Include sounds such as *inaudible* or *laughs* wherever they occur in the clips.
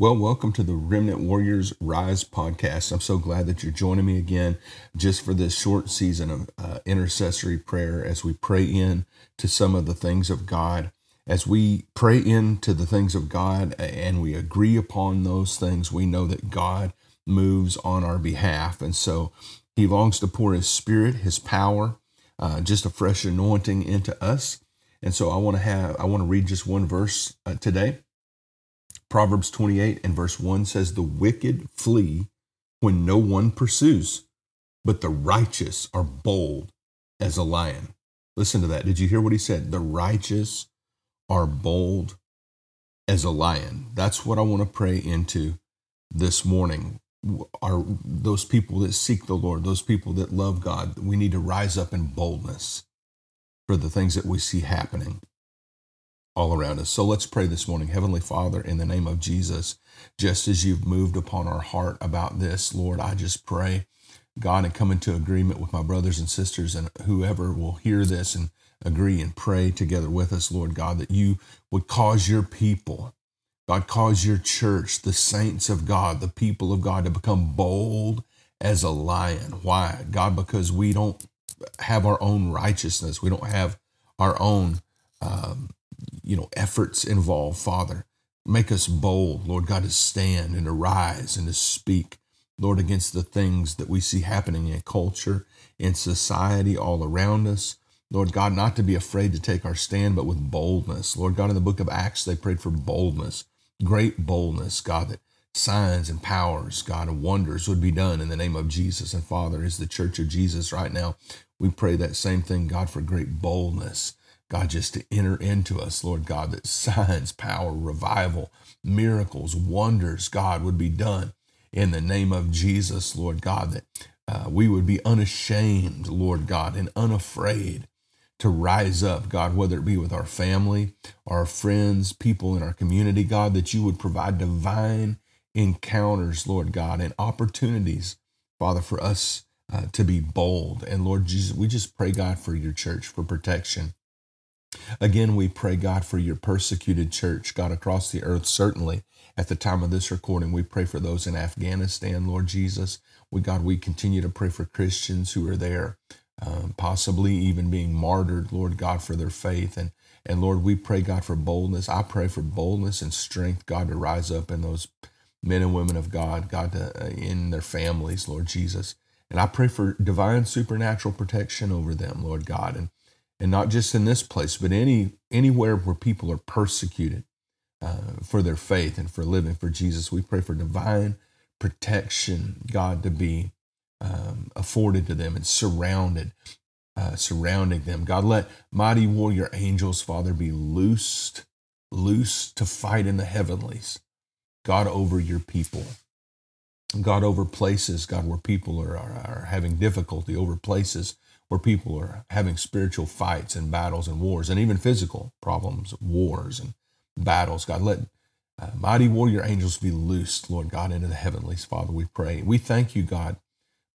Well, welcome to the Remnant Warriors Rise podcast. I'm so glad that you're joining me again just for this short season of uh, intercessory prayer as we pray in to some of the things of God. As we pray into the things of God and we agree upon those things, we know that God moves on our behalf. And so he longs to pour his spirit, his power, uh, just a fresh anointing into us. And so I want to have, I want to read just one verse uh, today Proverbs 28 and verse 1 says, The wicked flee when no one pursues, but the righteous are bold as a lion. Listen to that. Did you hear what he said? The righteous are bold as a lion. That's what I want to pray into this morning. Are those people that seek the Lord, those people that love God, we need to rise up in boldness for the things that we see happening all around us. So let's pray this morning. Heavenly Father, in the name of Jesus, just as you've moved upon our heart about this, Lord, I just pray, God, and come into agreement with my brothers and sisters and whoever will hear this and agree and pray together with us, Lord God, that you would cause your people, God, cause your church, the saints of God, the people of God, to become bold as a lion. Why? God, because we don't have our own righteousness. We don't have our own um, you know, efforts involved, Father. Make us bold, Lord God, to stand and to rise and to speak, Lord, against the things that we see happening in culture, in society, all around us. Lord God, not to be afraid to take our stand, but with boldness. Lord God, in the book of Acts, they prayed for boldness, great boldness, God, that signs and powers, God, and wonders would be done in the name of Jesus. And Father, as the church of Jesus right now, we pray that same thing, God, for great boldness God, just to enter into us, Lord God, that signs, power, revival, miracles, wonders, God, would be done in the name of Jesus, Lord God, that uh, we would be unashamed, Lord God, and unafraid to rise up, God, whether it be with our family, our friends, people in our community, God, that you would provide divine encounters, Lord God, and opportunities, Father, for us uh, to be bold. And Lord Jesus, we just pray, God, for your church, for protection. Again, we pray, God, for your persecuted church, God, across the earth, certainly at the time of this recording. We pray for those in Afghanistan, Lord Jesus. We, God, we continue to pray for Christians who are there, um, possibly even being martyred, Lord God, for their faith. And, and Lord, we pray, God, for boldness. I pray for boldness and strength, God, to rise up in those men and women of God, God, to, uh, in their families, Lord Jesus. And I pray for divine supernatural protection over them, Lord God. And and not just in this place, but any anywhere where people are persecuted uh, for their faith and for living for Jesus. We pray for divine protection, God, to be um, afforded to them and surrounded, uh, surrounding them. God, let mighty warrior angels, Father, be loosed, loosed to fight in the heavenlies. God, over your people. God, over places, God, where people are, are, are having difficulty, over places where people are having spiritual fights and battles and wars and even physical problems, wars and battles. God, let uh, mighty warrior angels be loosed, Lord God, into the heavenlies. Father, we pray. We thank you, God,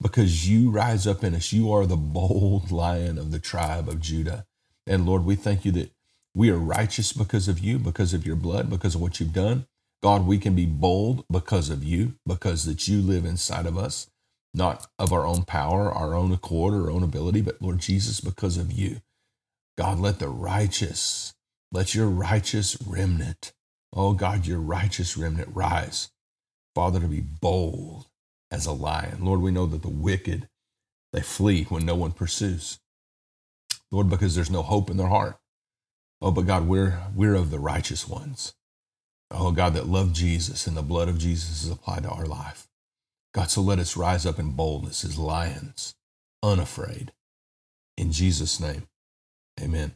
because you rise up in us. You are the bold *laughs* lion of the tribe of Judah. And Lord, we thank you that we are righteous because of you, because of your blood, because of what you've done. God, we can be bold because of you, because that you live inside of us not of our own power, our own accord, or our own ability, but Lord Jesus, because of you. God, let the righteous, let your righteous remnant, oh God, your righteous remnant rise. Father, to be bold as a lion. Lord, we know that the wicked, they flee when no one pursues. Lord, because there's no hope in their heart. Oh, but God, we're, we're of the righteous ones. Oh, God, that love Jesus and the blood of Jesus is applied to our life. God, so let us rise up in boldness as lions, unafraid. In Jesus' name, amen.